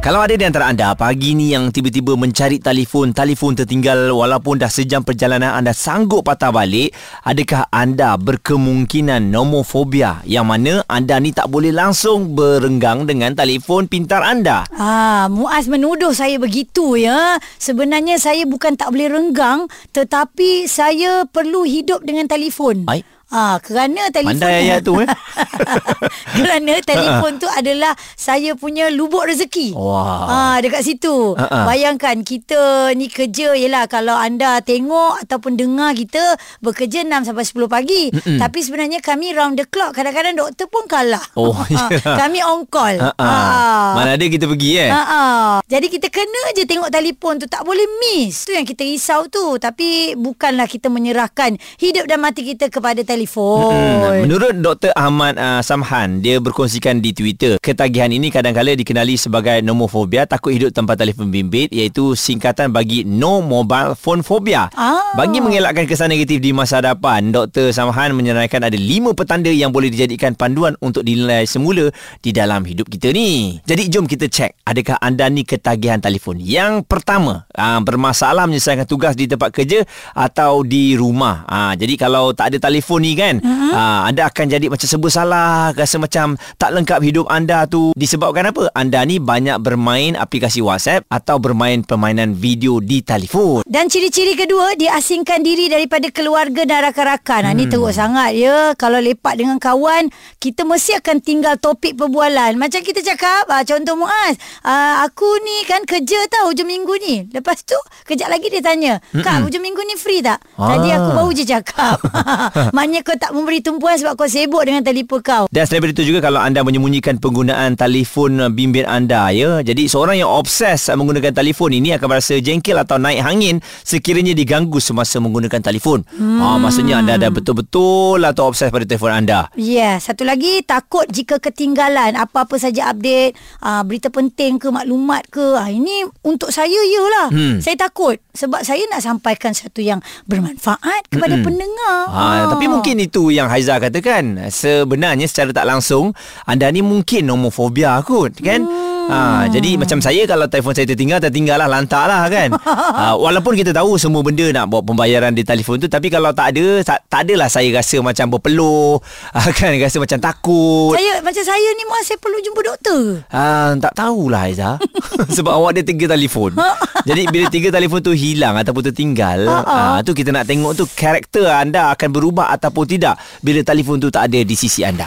Kalau ada di antara anda pagi ni yang tiba-tiba mencari telefon, telefon tertinggal walaupun dah sejam perjalanan anda sanggup patah balik, adakah anda berkemungkinan nomofobia yang mana anda ni tak boleh langsung berenggang dengan telefon pintar anda? Ah, Muaz menuduh saya begitu ya. Sebenarnya saya bukan tak boleh renggang tetapi saya perlu hidup dengan telefon. Ai. Ah, kerana telefon Pandai ayat tu eh. kerana telefon tu adalah saya punya lubuk rezeki. Wah. Ah, dekat situ. Ha-ha. Bayangkan kita ni kerja ialah kalau anda tengok ataupun dengar kita bekerja 6 sampai 10 pagi. Mm-mm. Tapi sebenarnya kami round the clock. Kadang-kadang doktor pun kalah. Oh, Ah, ya. kami on call. Ha Ah. Mana ada kita pergi eh? Ha Jadi kita kena je tengok telefon tu tak boleh miss. Tu yang kita risau tu. Tapi bukanlah kita menyerahkan hidup dan mati kita kepada telefon. Hmm, menurut Dr. Ahmad uh, Samhan, dia berkongsikan di Twitter, ketagihan ini kadang-kala dikenali sebagai nomofobia, takut hidup tanpa telefon bimbit iaitu singkatan bagi no mobile phone phobia. Ah. Bagi mengelakkan kesan negatif di masa hadapan, Dr. Samhan menyenaraikan ada lima petanda yang boleh dijadikan panduan untuk dinilai semula di dalam hidup kita ni. Jadi jom kita cek, adakah anda ni ketagihan telefon? Yang pertama, uh, bermasalah menyelesaikan tugas di tempat kerja atau di rumah. Uh, jadi kalau tak ada telefon ni kan, uh-huh. uh, anda akan jadi macam serba salah, rasa macam tak lengkap hidup anda tu. Disebabkan apa? Anda ni banyak bermain aplikasi WhatsApp atau bermain permainan video di telefon. Dan ciri-ciri kedua, diasingkan diri daripada keluarga dan rakan-rakan. Hmm. Ha, ni teruk sangat ya. Kalau lepak dengan kawan, kita mesti akan tinggal topik perbualan. Macam kita cakap, ha, contoh Muaz, ha, aku ni kan kerja tau hujung minggu ni. Lepas tu, kejap lagi dia tanya, Kak, hujung minggu ni free tak? Tadi Ah. aku baru je cakap. Maknanya kau tak memberi tumpuan sebab kau sibuk dengan telefon kau. Dan selain itu juga kalau anda menyembunyikan penggunaan telefon uh, bimbit anda ya. Jadi seorang yang obses menggunakan telefon ini akan merasa jengkel atau naik hangin sekiranya diganggu semasa menggunakan telefon. Hmm. Ha maksudnya anda dah betul-betul atau obses pada telefon anda. Ya, yeah, satu lagi takut jika ketinggalan apa-apa saja update, uh, berita penting ke maklumat ke. Uh, ini untuk saya yalah. Hmm. Saya takut sebab saya nak sampaikan satu yang bermanfaat kepada Mm-mm. pendengar. Ha, tapi mungkin itu yang Haiza katakan. Sebenarnya secara tak langsung anda ni mungkin nomofobia kot kan? Ha, jadi macam saya kalau telefon saya tertinggal tertinggal lah lantak lah kan. ha, walaupun kita tahu semua benda nak buat pembayaran di telefon tu tapi kalau tak ada tak, tak adalah saya rasa macam berpeluh ha, kan rasa macam takut. saya macam saya ni muas saya perlu jumpa doktor. Ah, tak tahulah Aiza Sebab awak ada tiga telefon Jadi bila tiga telefon tu hilang Ataupun tertinggal ah, Tu kita nak tengok tu Karakter anda akan berubah Ataupun tidak Bila telefon tu tak ada di sisi anda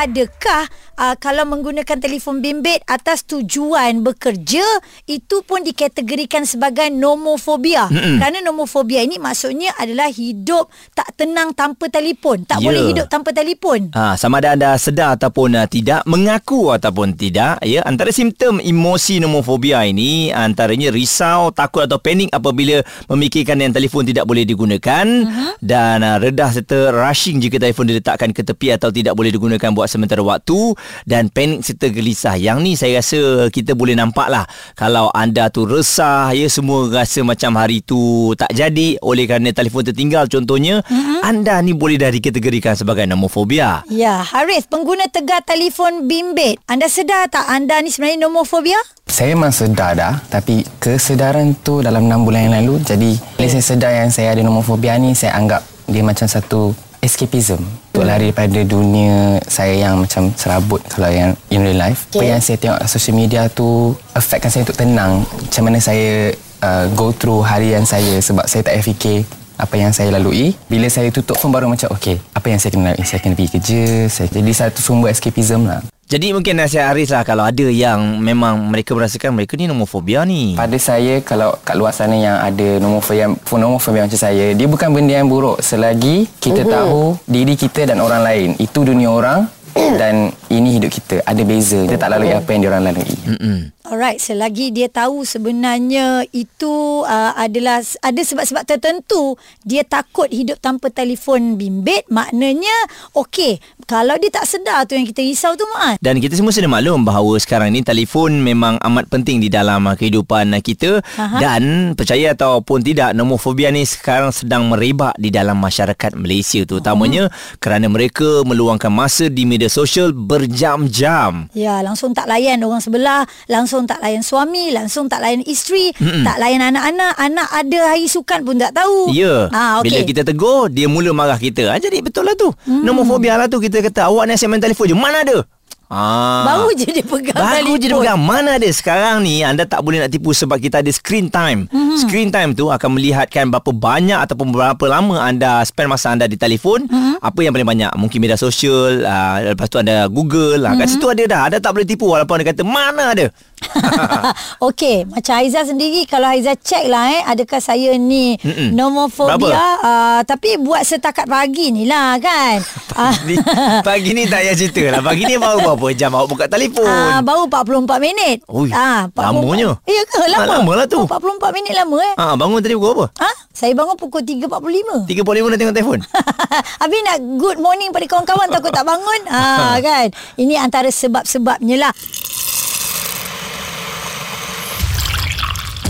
Adakah uh, kalau menggunakan telefon bimbit atas tujuan bekerja itu pun dikategorikan sebagai nomofobia? Mm-mm. Kerana nomofobia ini maksudnya adalah hidup tak tenang tanpa telefon, tak Ya. boleh hidup tanpa telefon. Ha, sama ada anda sedar ataupun uh, tidak, mengaku ataupun tidak, ya. Antara simptom emosi nomofobia ini antaranya risau, takut atau panik apabila memikirkan yang telefon tidak boleh digunakan uh-huh. dan uh, redah serta rushing jika telefon diletakkan ke tepi atau tidak boleh digunakan buat sementara waktu dan panik serta gelisah. Yang ni saya rasa kita boleh nampak lah kalau anda tu resah, ya semua rasa macam hari tu tak jadi oleh kerana telefon tertinggal contohnya, uh-huh. anda ni boleh dah dikategorikan sebagai nomofobia. Ya, Haris, pengguna tegar telefon bimbit. Anda sedar tak anda ni sebenarnya nomofobia? Saya memang sedar dah Tapi kesedaran tu dalam 6 bulan yang lalu Jadi bila saya sedar yang saya ada nomofobia ni Saya anggap dia macam satu escapism Untuk lari daripada dunia saya yang macam serabut Kalau yang in real life. Apa Okay. yang saya tengok social media tu Affectkan saya untuk tenang. Macam mana saya uh, go through harian saya Sebab saya tak fikir apa yang saya lalui. Bila saya tutup phone baru macam okey apa yang saya kena lalui? Saya kena pergi kerja saya jadi satu sumber escapism lah Jadi mungkin nasihat Haris lah kalau ada yang memang mereka merasakan mereka ni nomofobia ni. Pada saya kalau kat luar sana yang ada nomofobia nomofobia macam saya, dia bukan benda yang buruk selagi kita uh-huh. tahu diri kita dan orang lain. Itu dunia orang dan ini hidup kita. Ada beza. Kita tak lalui apa yang diorang lalui. Mm-mm. Alright, selagi dia tahu sebenarnya itu uh, adalah ada sebab-sebab tertentu dia takut hidup tanpa telefon bimbit, maknanya okey. Kalau dia tak sedar tu yang kita risau tu Mak. Dan kita semua sudah maklum bahawa sekarang ni telefon memang amat penting di dalam uh, kehidupan uh, kita Aha. dan percaya ataupun tidak nomofobia ni sekarang sedang merebak di dalam masyarakat Malaysia terutamanya kerana mereka meluangkan masa di media sosial berjam-jam. Ya, langsung tak layan orang sebelah, langsung tak layan suami, langsung tak layan isteri, Mm-mm. tak layan anak-anak. Anak ada hari sukan pun tak tahu. Ya. Ah, Bila okey. kita tegur, dia mula marah kita. Ha, jadi betul lah tu. Hmm. Nomofobia lah tu kita kata awak ni asyik main telefon je. Mana ada? Ah. Baru je dia pegang Baru je dia telefon. pegang Mana ada sekarang ni Anda tak boleh nak tipu Sebab kita ada screen time Mhm. mm-hmm. Screen time tu Akan melihatkan Berapa banyak Ataupun berapa lama Anda spend masa anda di telefon Mhm. mm-hmm. Apa yang paling banyak Mungkin media sosial uh, Lepas tu ada Google mm-hmm. Kat situ ada dah Anda tak boleh tipu Walaupun anda kata Mana ada Okey, macam Haiza sendiri kalau Haiza check lah eh adakah saya ni Mm-mm. nomofobia uh, tapi buat setakat pagi ni lah kan. Ah, ni, Pagi ni tak payah cerita lah Pagi ni baru berapa jam Awak buka telefon Ah, baru 44 minit. Ui, Ah, 44 lamanya. Ya ke? Lama. Ah, lama lah tu. Oh, 44 minit lama eh. Ah, Bangun tadi pukul apa? Ha? Saya bangun pukul 3.45. 3.45 nak tengok telefon Habis nak good morning pada kawan-kawan takut tak bangun. Ha kan. Ini antara sebab-sebabnya lah.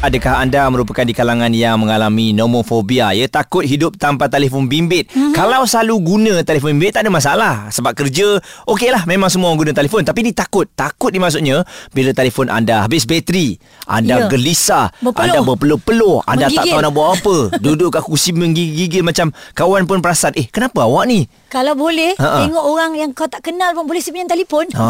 Adakah anda merupakan di kalangan yang mengalami nomofobia ya takut hidup tanpa telefon bimbit? Mm-hmm. Kalau selalu guna telefon bimbit tak ada masalah sebab kerja okeylah memang semua orang guna telefon tapi ni takut. Takut ni maksudnya bila telefon anda habis bateri, anda Ya. gelisah, Berpeluh. anda berpeluh-peluh, anda tak Menggigil. tahu nak buat apa. Duduk kat kursi menggigil macam kawan pun perasan, "Eh, kenapa awak ni?" Kalau boleh Ha-ha. tengok orang yang kau tak kenal pun boleh sebenarnya telefon. Ha.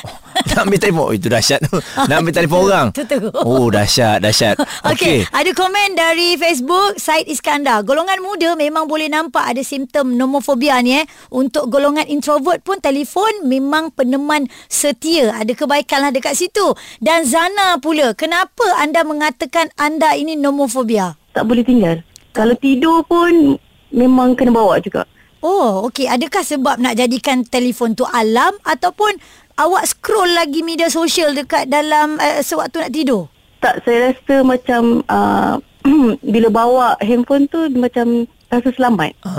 Nak ambil telefon oh, Itu dahsyat tu Nak ambil telefon orang tu. Oh dahsyat Dahsyat Okey, okay. ada komen dari Facebook Said Iskandar. Golongan muda memang boleh nampak ada simptom nomofobia ni eh. Untuk golongan introvert pun telefon memang peneman setia. Ada kebaikan lah dekat situ. Dan Zana pula, kenapa anda mengatakan anda ini nomofobia? tak boleh tinggal. Kalau tidur pun memang kena bawa juga. Oh, okey. Adakah sebab nak jadikan telefon tu alam ataupun awak scroll lagi media sosial dekat dalam uh, sewaktu nak tidur? Tak, saya rasa macam uh, bila bawa handphone tu macam rasa selamat. Ah.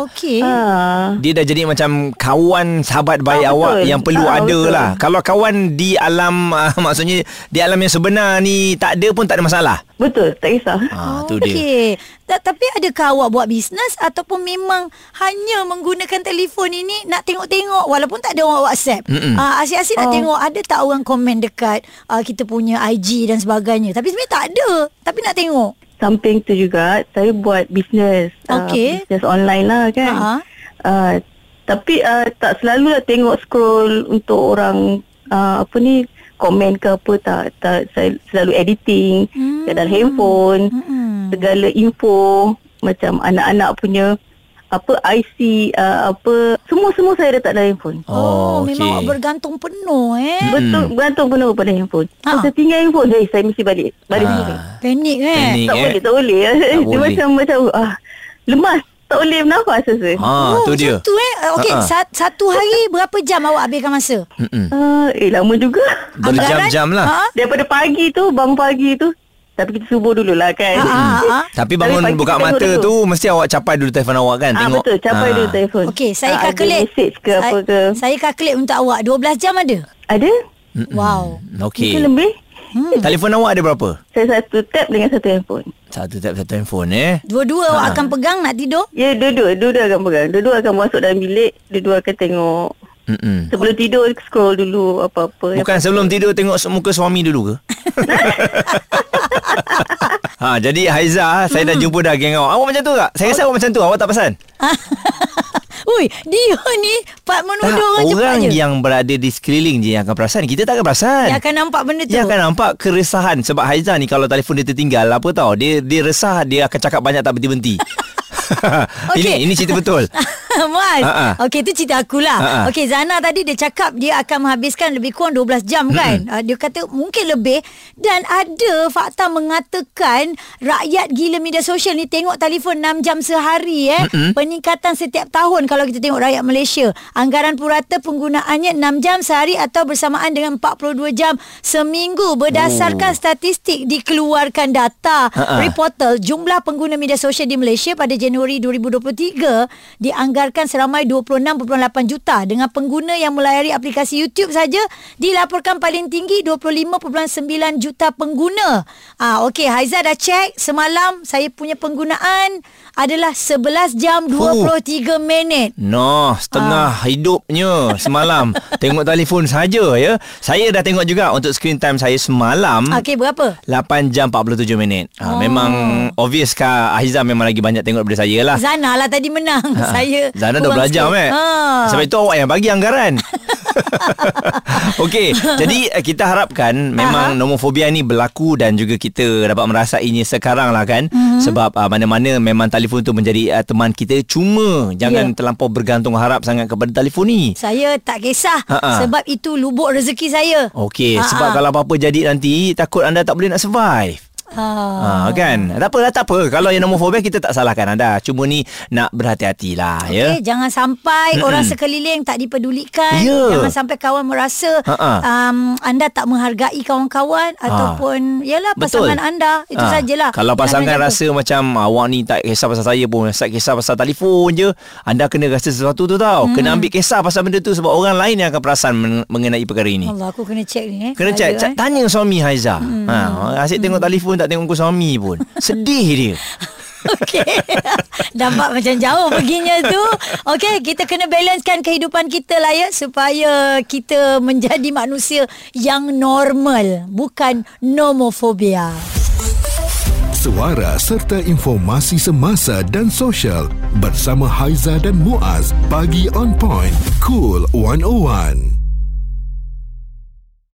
Oh, okey. Ah. Dia dah jadi macam kawan sahabat baik Ah, awak betul. yang perlu Ah, ada betul. lah. Kalau kawan di alam uh, maksudnya di alam yang sebenar ni tak ada pun tak ada masalah. Betul, tak kisah. Ah tu dia. Okey. Ta- Tapi adakah awak buat bisnes ataupun memang hanya menggunakan telefon ini nak tengok-tengok walaupun tak ada orang WhatsApp. Mm-mm. Ah asyik-asyik nak Oh. tengok ada tak orang komen dekat uh, kita punya IG dan sebagainya. Tapi sebenarnya tak ada. Tapi nak tengok. Samping tu juga, saya buat bisnes. Okey. Uh, bisnes online lah kan. Ha. Uh, tapi uh, tak selalu lah tengok scroll untuk orang uh, apa ni komen ke apa tak tak saya selalu editing Hmm. hmm. dalam handphone Mm-mm. segala info macam anak-anak punya apa IC uh, apa semua semua saya letak dalam handphone. Oh, Oh, memang okey. awak bergantung penuh eh. Betul bergantung penuh pada handphone. Ha. Ha. Saya tinggal handphone, hey, saya mesti balik. Balik Ah. sini. Panik eh. Panik. Tak eh. boleh, tak boleh. Dia boleh. macam macam ah lemas, tak boleh bernafas rasa. Ha oh, tu dia. macam tu eh. Okey, Ha-ha. sat, satu hari berapa jam awak habiskan masa? Mm-mm. Uh, eh lama juga. Berjam-jam lah. Ha? Daripada pagi tu, bangun pagi tu. Tapi kita subuh dululah kan. Ha, ha, ha. Tapi Tapi bangun pagi buka mata tengok tu mesti awak capai dulu telefon awak kan Ah tengok. betul, capai Ah. dulu telefon. Okey, saya Ah. Ada message ke apa ke. Saya kalkulate untuk awak 12 jam ada? Ada? Wow. Okey. Mungkin lebih. Hmm. Telefon awak ada berapa? Saya satu tab dengan satu handphone. Satu tab satu handphone eh. Dua-dua awak akan pegang nak tidur? Ya, dua-dua. Dua-dua akan pegang. Dua-dua akan masuk dalam bilik. Dua-dua akan tengok. Mm-mm. Sebelum tidur, scroll dulu apa-apa. Bukan sebelum tidur tengok muka suami dulu ke? ha, jadi Haiza, saya dah jumpa dah geng awak. Awak macam tu tak? Saya rasa awak macam tu. Awak tak perasan? Ui, dia ni part menuduh Tak, orang, cepat orang je. yang berada di sekeliling je yang akan perasan. Kita tak akan perasan. Dia akan nampak benda tu. Dia akan nampak keresahan sebab Haiza ni kalau telefon dia tertinggal apa tau dia dia resah dia akan cakap banyak tak berhenti-henti. Okey. ini ini cerita betul. Muaz. Ha-ha. Okey itu cerita akulah. Ha-ha. Okey Zana tadi dia cakap dia akan menghabiskan lebih kurang 12 jam kan. Uh, dia kata mungkin lebih dan ada fakta mengatakan rakyat gila media sosial ni tengok telefon 6 jam sehari eh. Peningkatan setiap tahun kalau kita tengok rakyat Malaysia. Anggaran purata penggunaannya 6 jam sehari atau bersamaan dengan 42 jam seminggu berdasarkan oh. statistik dikeluarkan data Ha-ha. Reportal jumlah pengguna media sosial di Malaysia pada Januari 2023 dianggarkan seramai 26.8 juta dengan pengguna yang melayari aplikasi YouTube saja dilaporkan paling tinggi 25.9 juta pengguna. Ah okey Haiza dah check semalam saya punya penggunaan adalah 11 jam 23 minit. Noh, setengah Ah. hidupnya semalam tengok telefon saja ya. Saya dah tengok juga untuk screen time saya semalam. Okey berapa? 8 jam 47 minit. Ha, Oh. Memang obvious kah Ahiza memang lagi banyak tengok daripada saya lah. Zana lah tadi menang. saya Zana dah belajar eh. Ha. Sebab itu awak yang bagi anggaran. Okey, jadi eh, kita harapkan memang Aha. nomofobia ni berlaku dan juga kita dapat merasainya sekarang lah kan. Mhm. Mm-hmm. Sebab uh, mana-mana memang telefon tu menjadi uh, teman kita. Cuma jangan Ya. terlampau bergantung harap sangat kepada telefon ni. Saya tak kisah Ha-ha. sebab itu lubuk rezeki saya. Okey, Ha-ha. sebab kalau apa-apa jadi nanti takut anda tak boleh nak survive. Ha. Ha, kan? Tak apa, tak apa. Kalau yang nomofobia kita tak salahkan anda. Cuma ni nak berhati-hatilah ya. Okay, jangan sampai Mm-mm. orang sekeliling tak dipedulikan. Ya. Jangan sampai kawan merasa Ha-ha. um, anda tak menghargai kawan-kawan ataupun yalah Betul. pasangan anda. Itu Ah, sajalah. Kalau pasangan Jangan rasa macam awak ni tak kisah pasal saya pun, tak kisah pasal telefon je, anda kena rasa sesuatu tu tau. Hmm. Kena ambil kisah pasal benda tu sebab orang lain yang akan perasan men- mengenai perkara ini. Allah, aku kena check ni eh. Kena Ada, cek, eh. tanya suami Haiza. Hmm. Ha, asyik tengok telefon tak tengok muka suami pun. Sedih dia. Okey. Nampak macam jauh perginya tu. Okey, kita kena balancekan kehidupan kita lah ya supaya kita menjadi manusia yang normal, bukan nomofobia. Suara serta informasi semasa dan sosial bersama Haiza dan Muaz. Pagi on point. Cool 101.